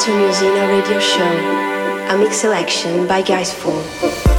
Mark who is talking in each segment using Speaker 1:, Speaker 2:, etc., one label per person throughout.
Speaker 1: to Musena Radio Show, a mix selection by Gaisfool.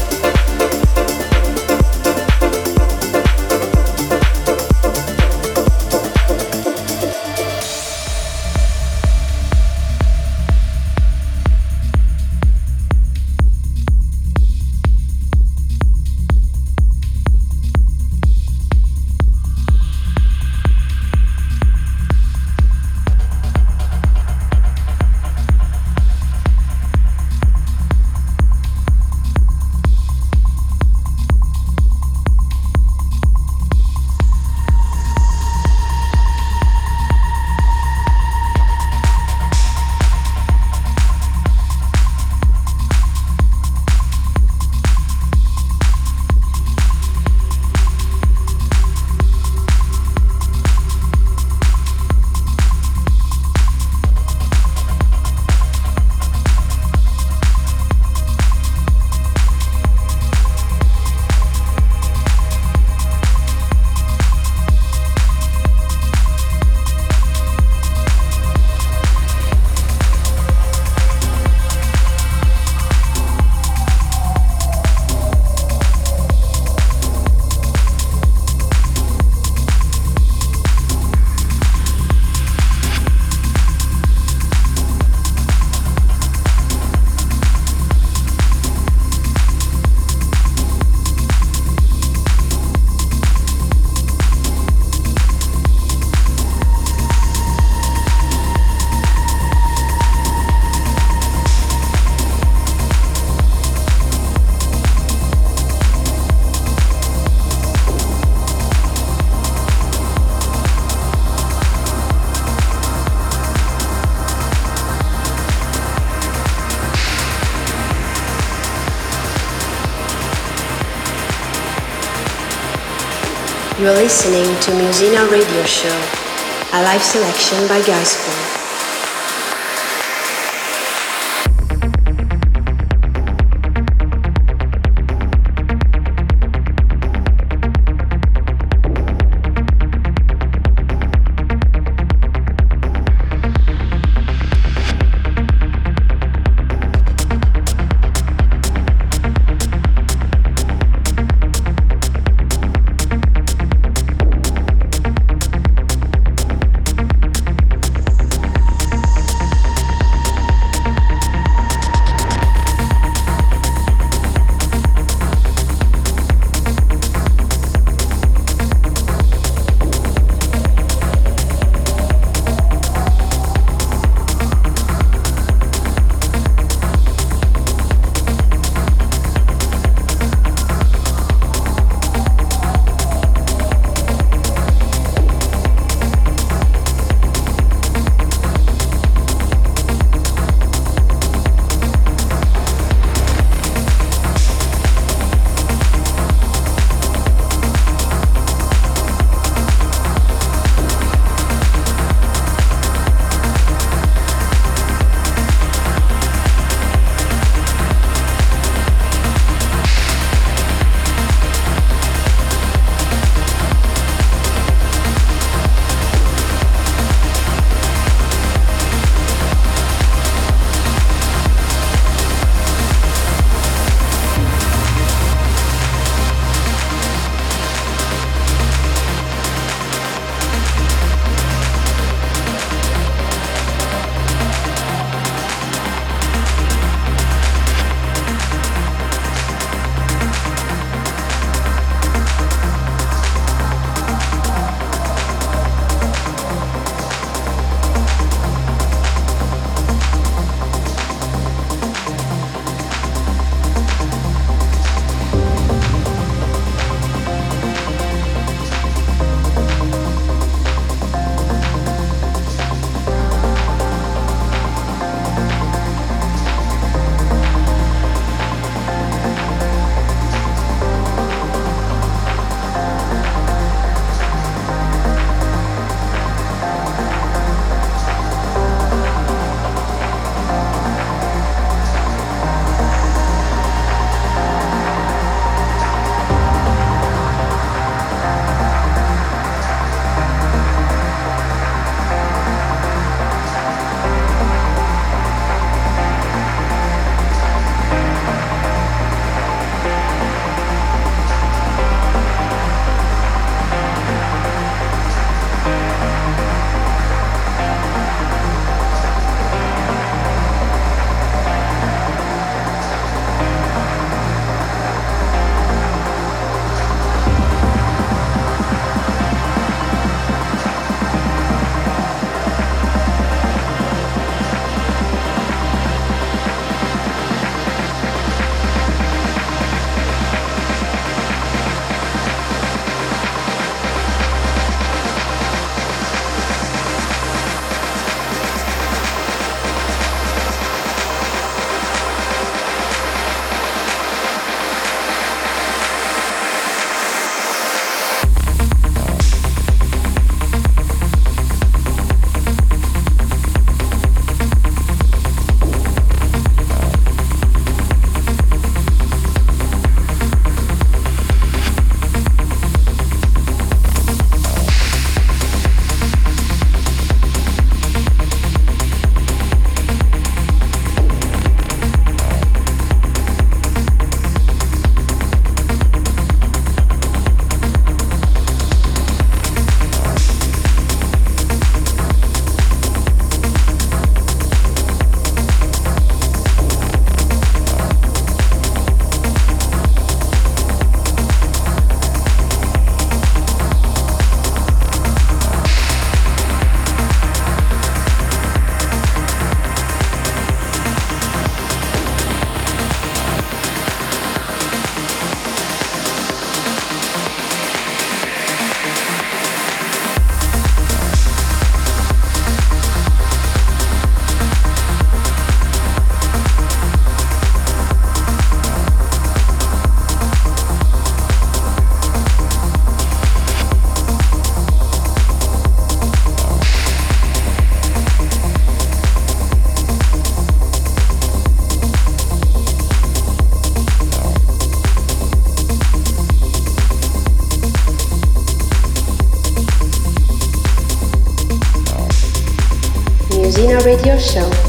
Speaker 1: You're listening to Musena Radio Show, a live selection by. Musena Radio Show.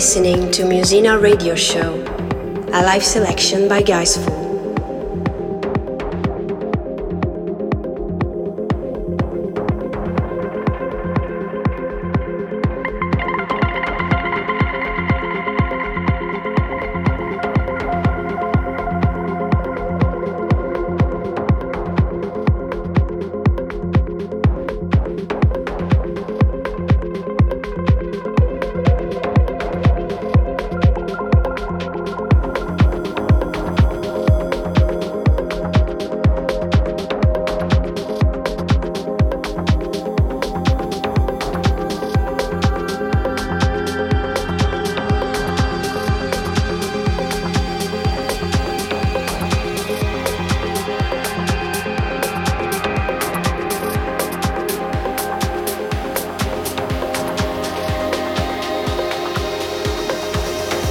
Speaker 1: listening to Musena Radio Show, a live selection by Gaisfool.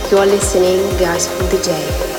Speaker 1: You're listening Guys from the J.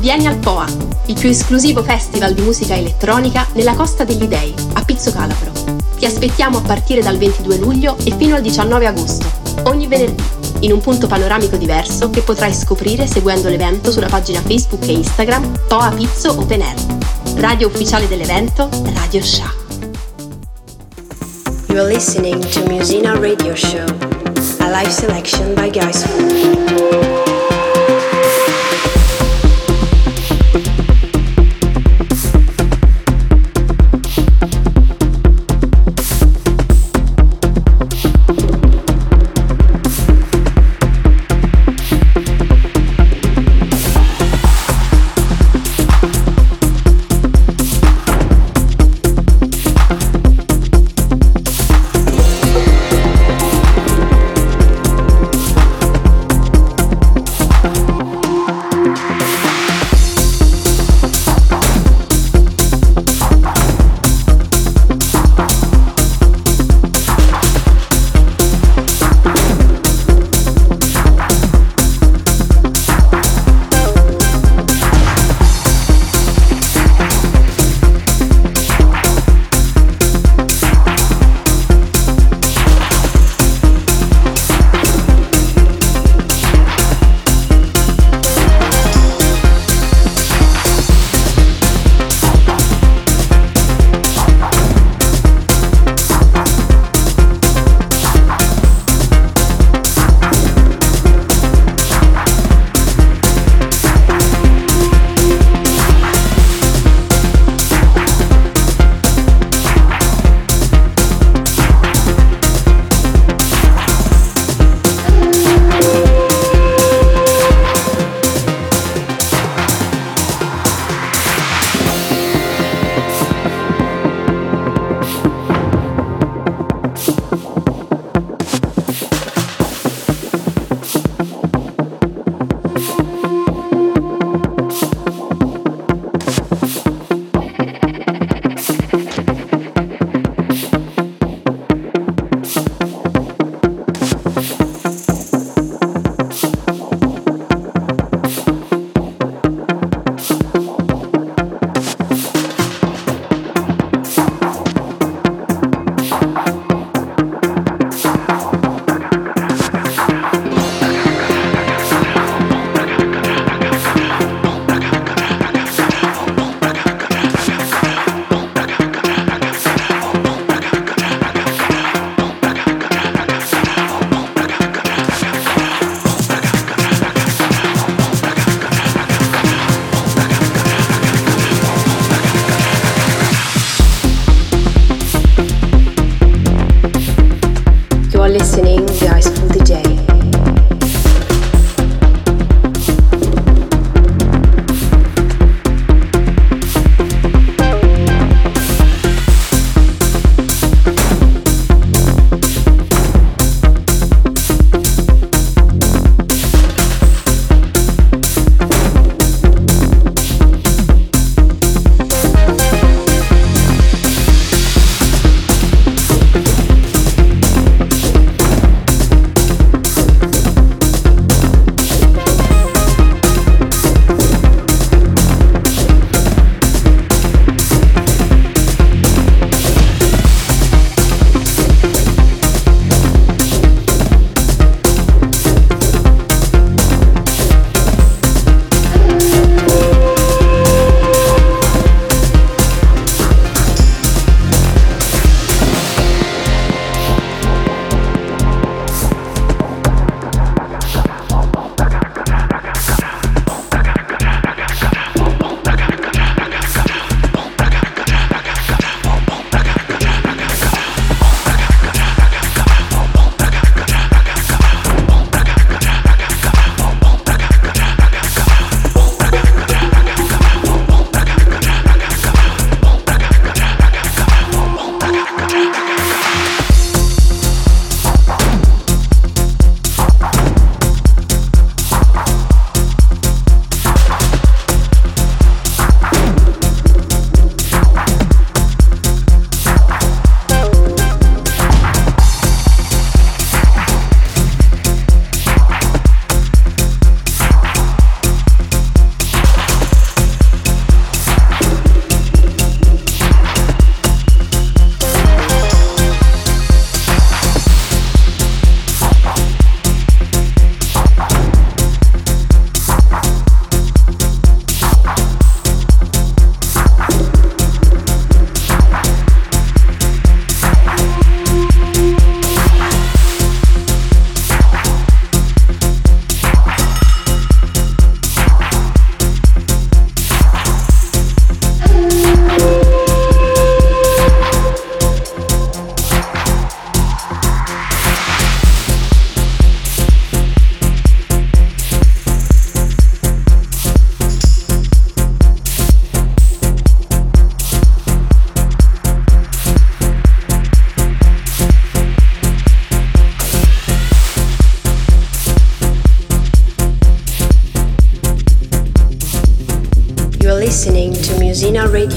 Speaker 2: vieni al POA, il più esclusivo festival di musica elettronica nella Costa degli Dei, a Pizzo Calabro. Ti aspettiamo a partire dal 22 luglio e fino al 19 agosto, ogni venerdì, in un punto panoramico diverso che potrai scoprire seguendo l'evento sulla pagina Facebook e Instagram POA Pizzo Open Air. Radio ufficiale dell'evento, Radio Sha.
Speaker 1: You are listening to Musina Radio Show, a live selection by Guys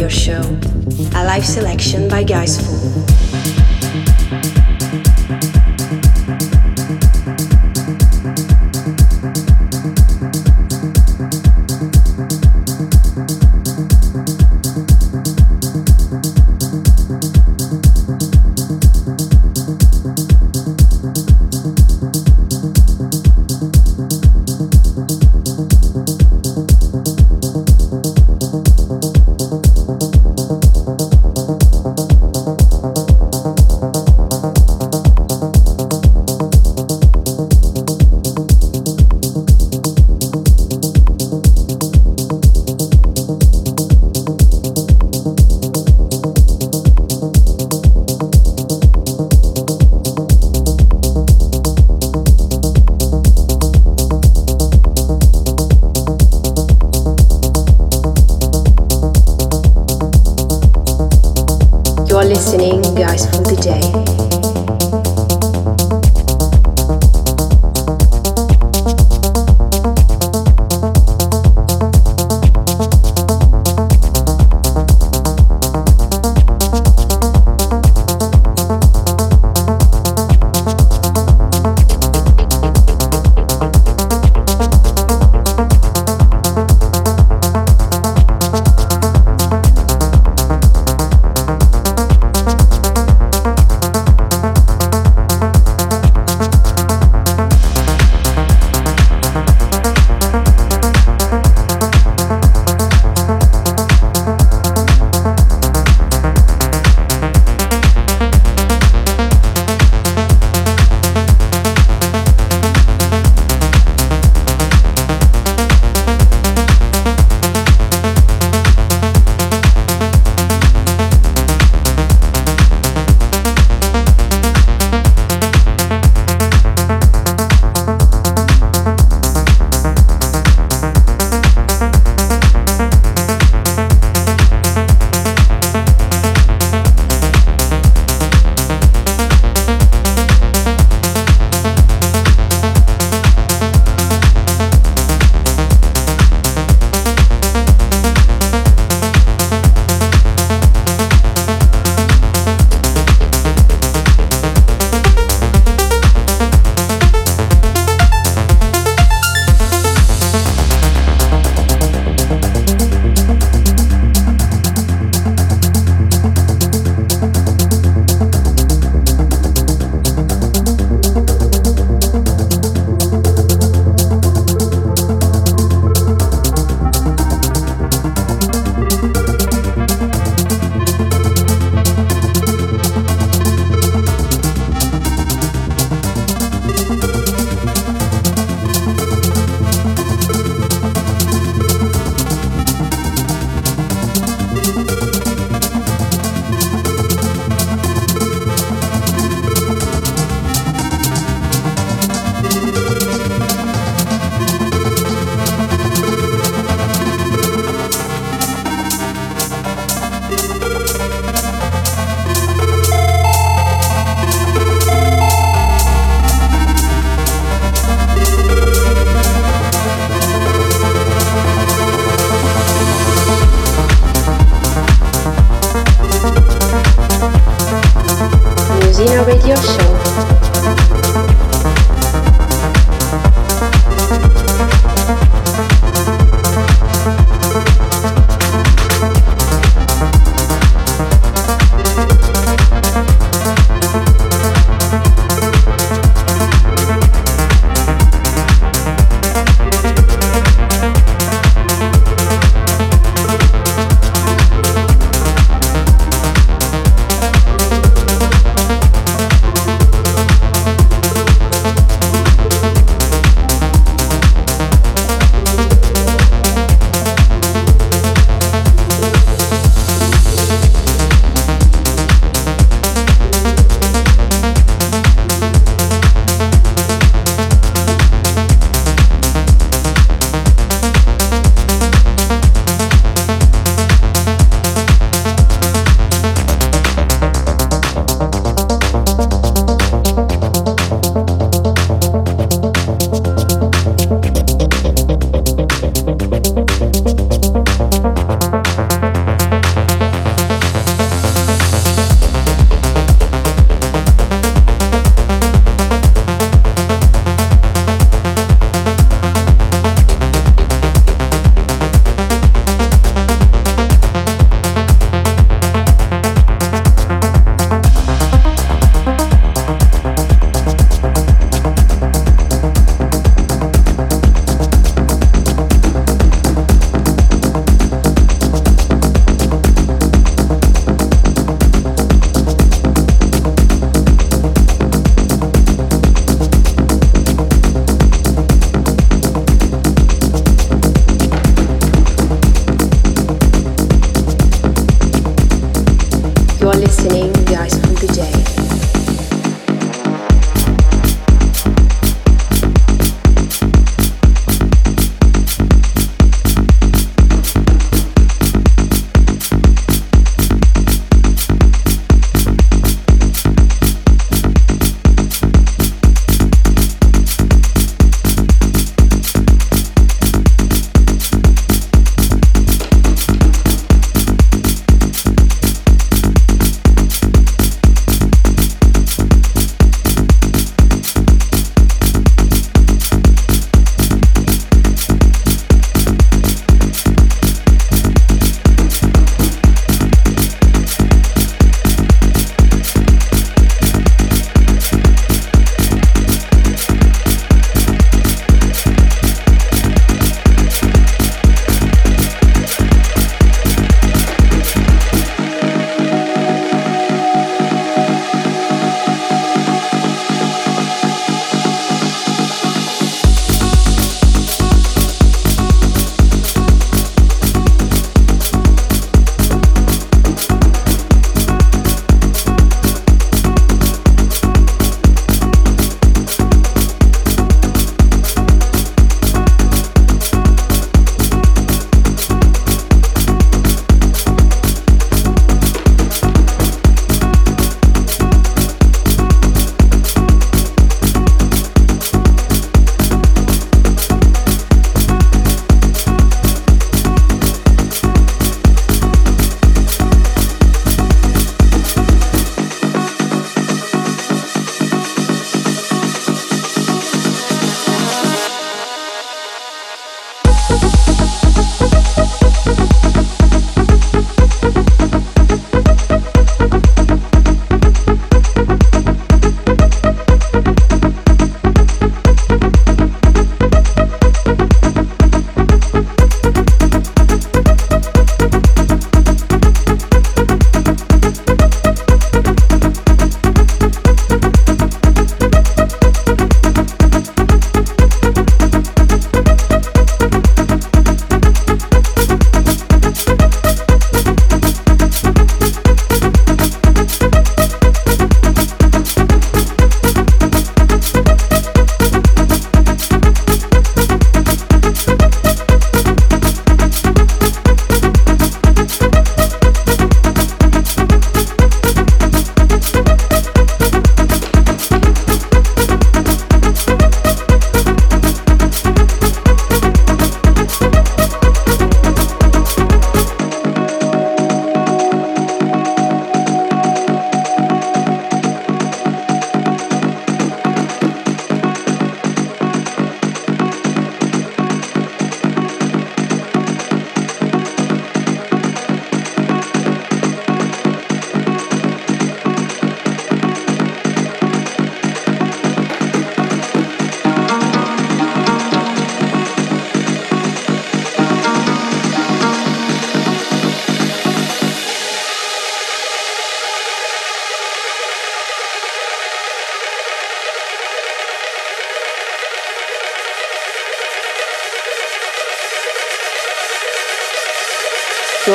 Speaker 1: Radio Show, a live selection by Gaisfool.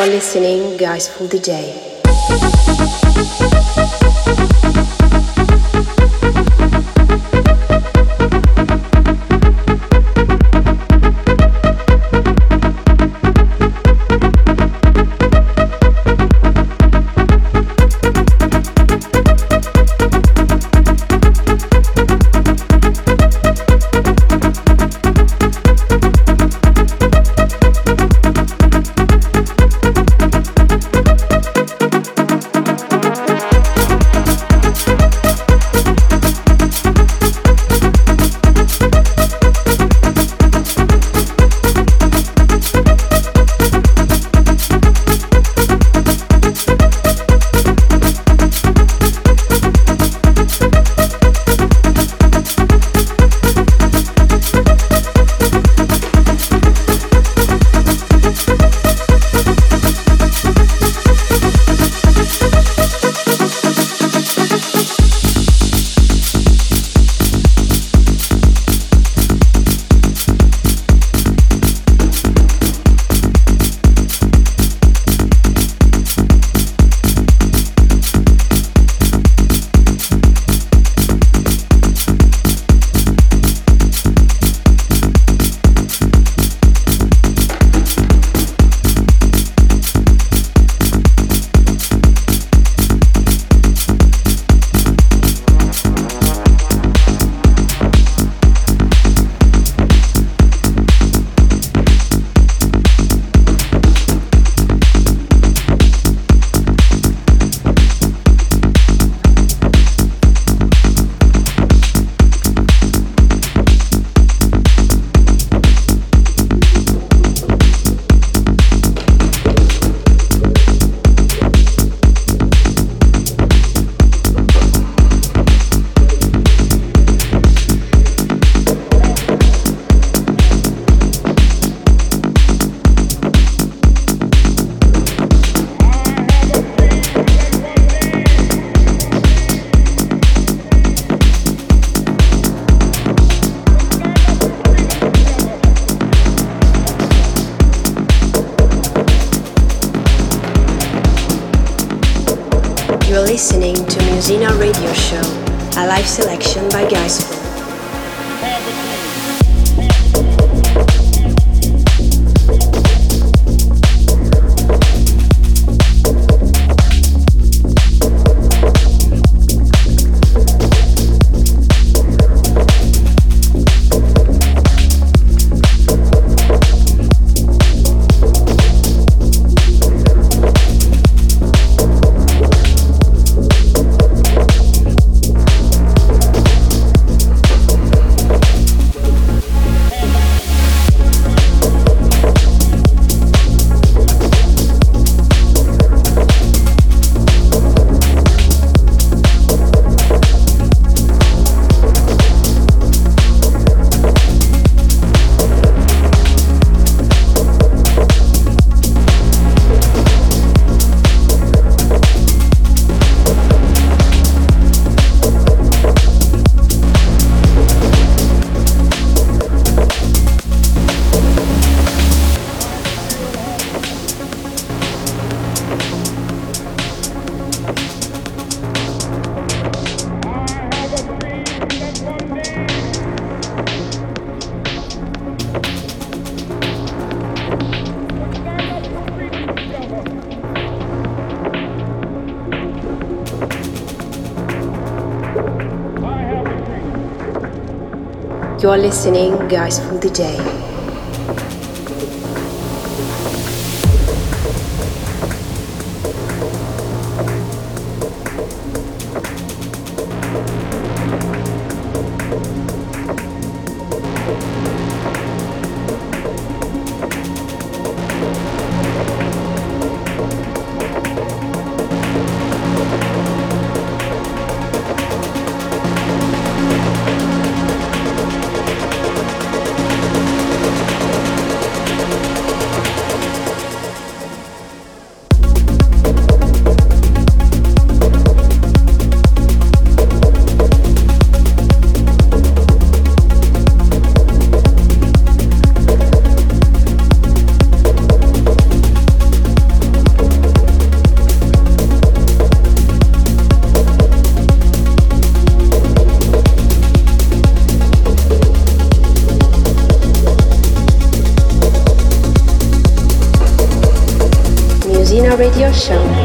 Speaker 1: Listening Guys for the listening You guys, for the DJ. meu chão.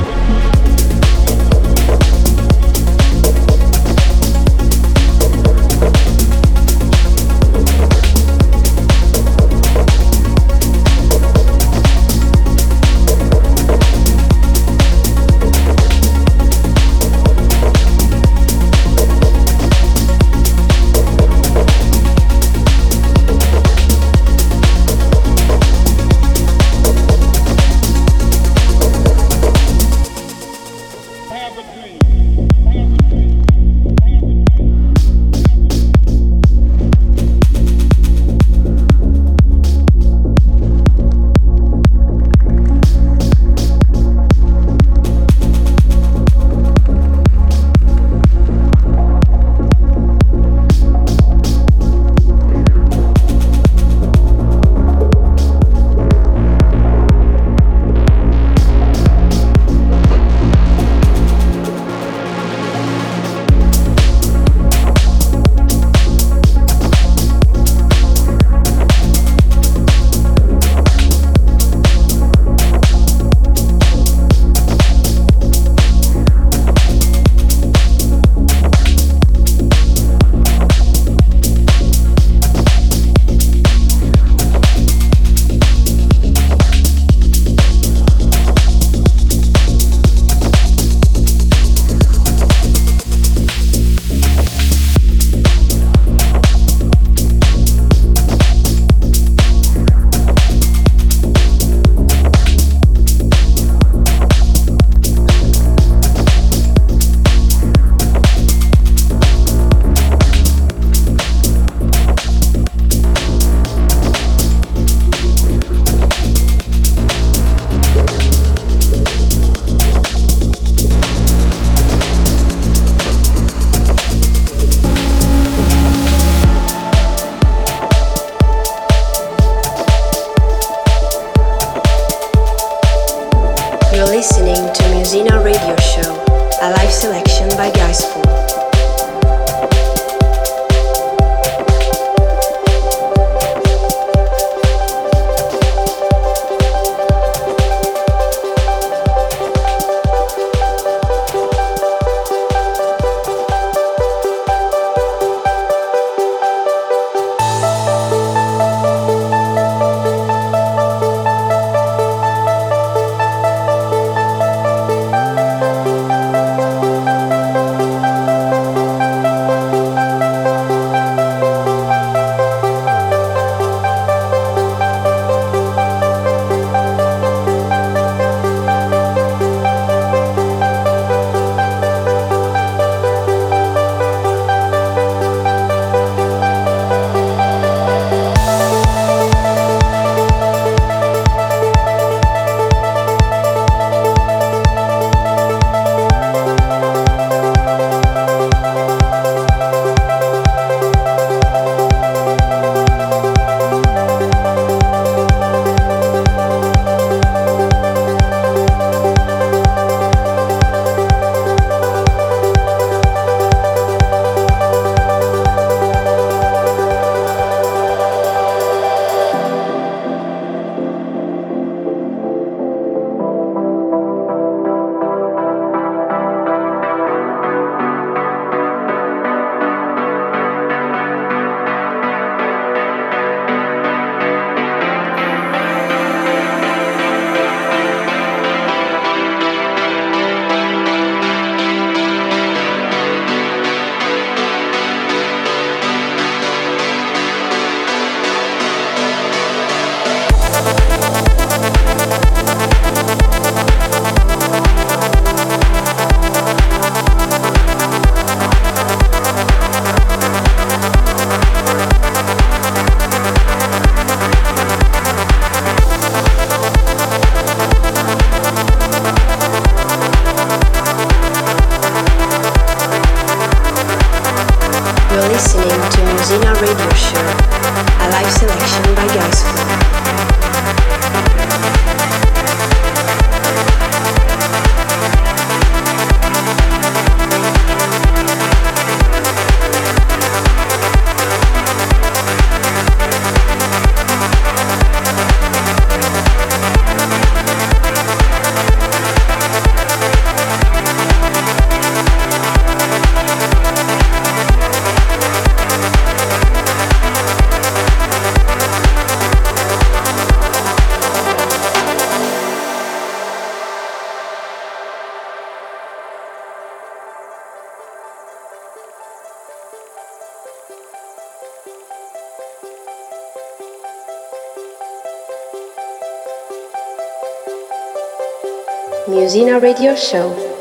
Speaker 1: Musena Radio Show.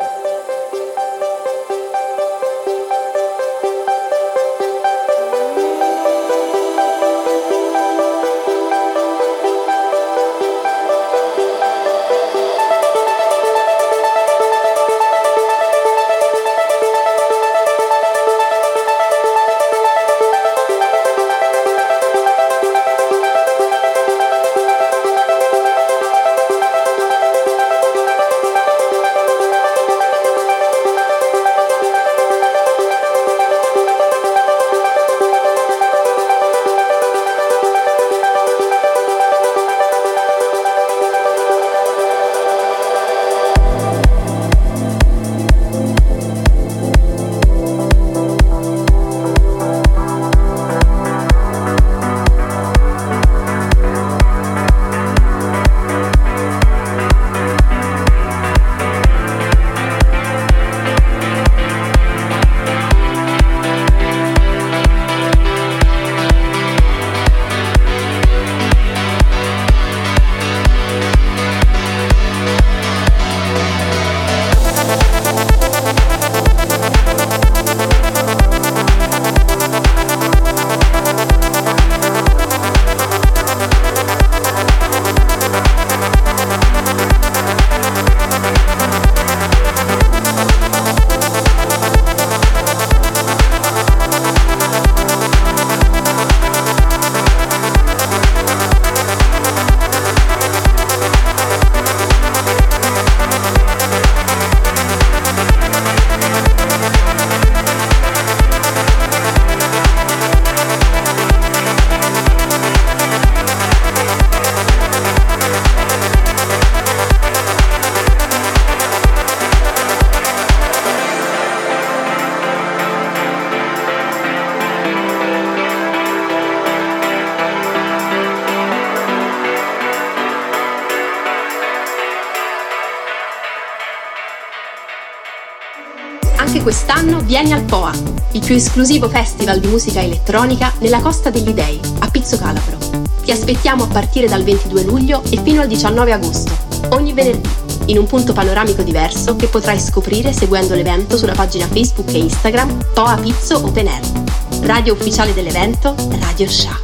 Speaker 3: Quest'anno vieni al POA, il più esclusivo festival di musica elettronica nella Costa degli Dei, a Pizzo Calabro. Ti aspettiamo a partire dal 22 luglio e fino al 19 agosto, ogni venerdì, in un punto panoramico diverso che potrai scoprire seguendo l'evento sulla pagina Facebook e Instagram POA Pizzo Open Air. Radio ufficiale dell'evento, Radio Sha.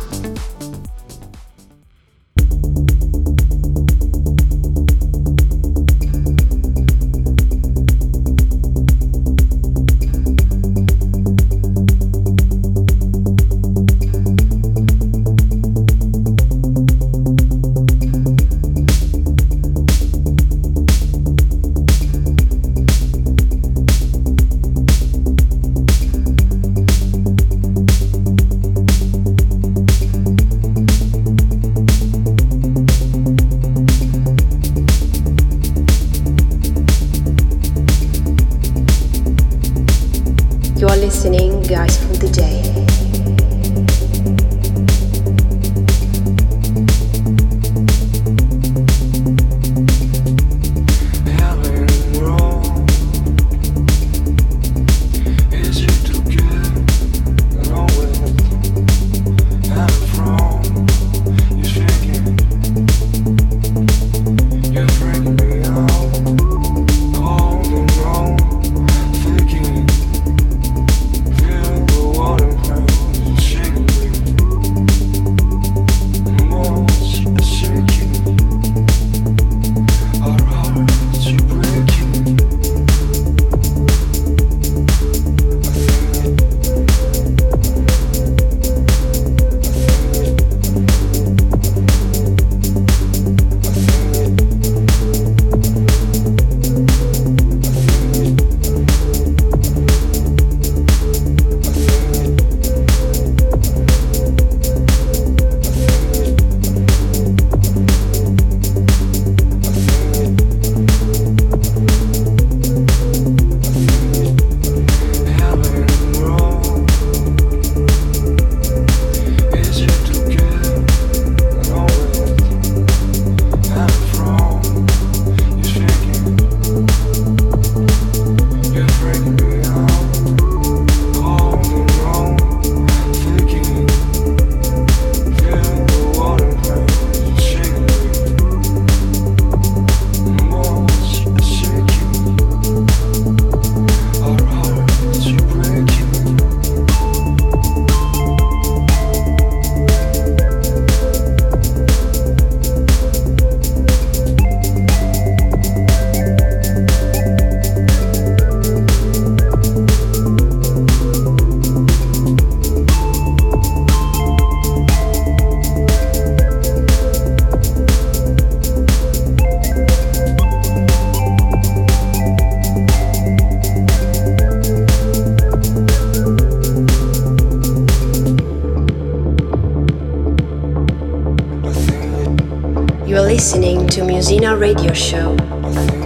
Speaker 1: Musena Radio Show,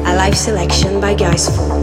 Speaker 1: a live selection by Guys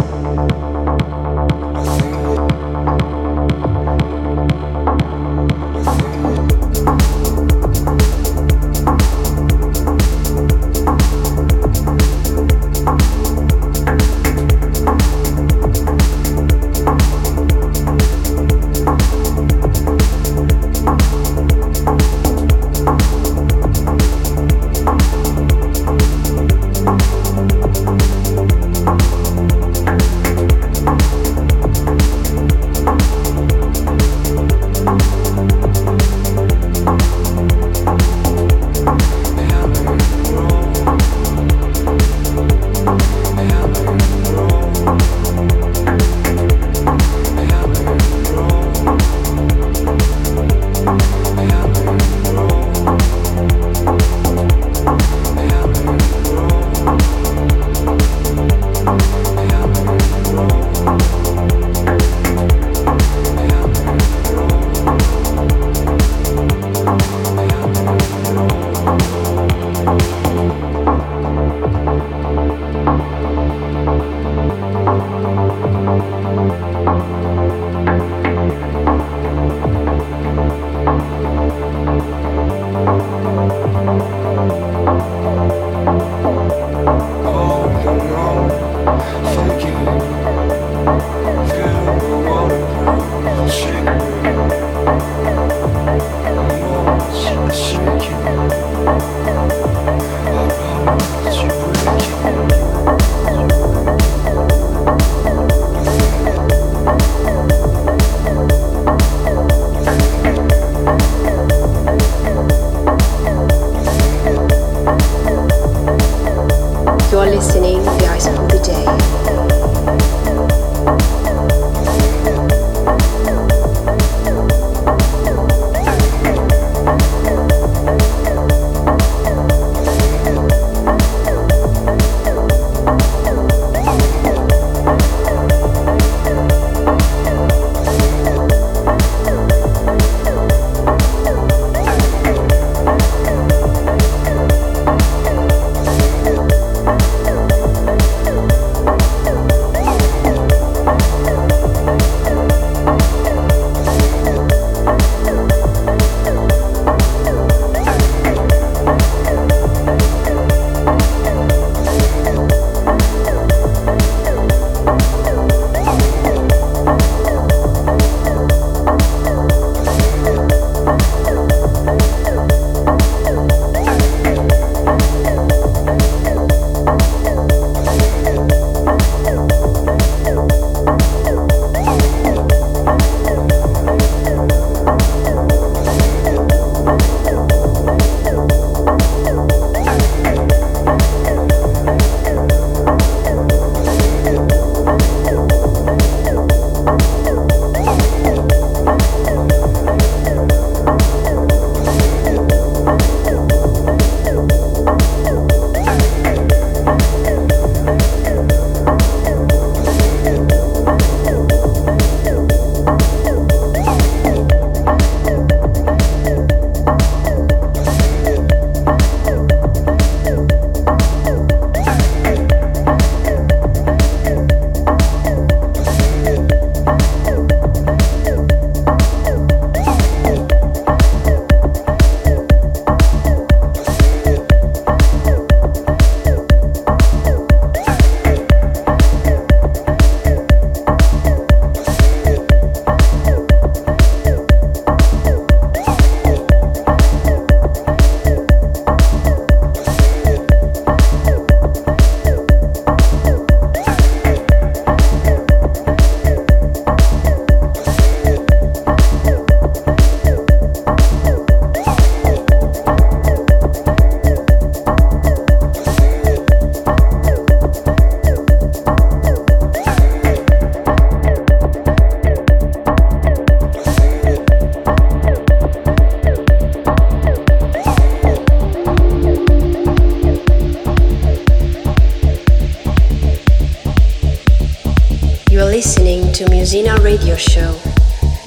Speaker 1: Full.
Speaker 3: Musena Radio Show,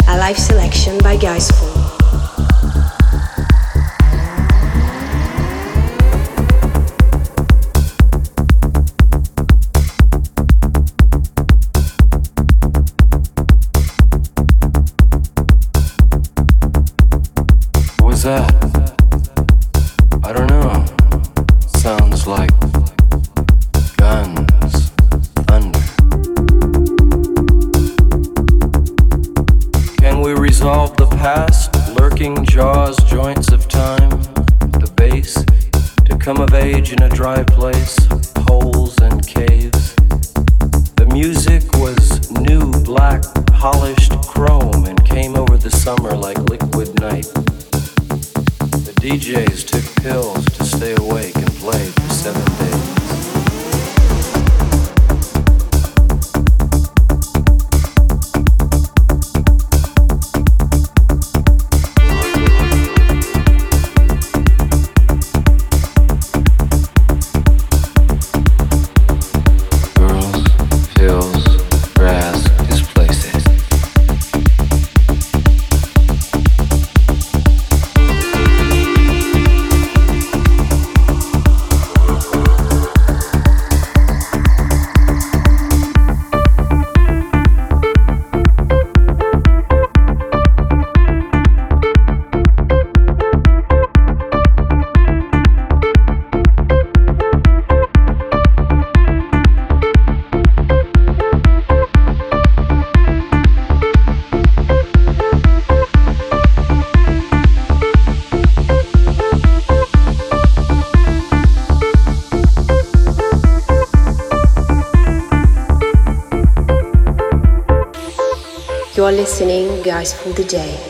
Speaker 3: a live selection by Gaisfool. listening, for the day.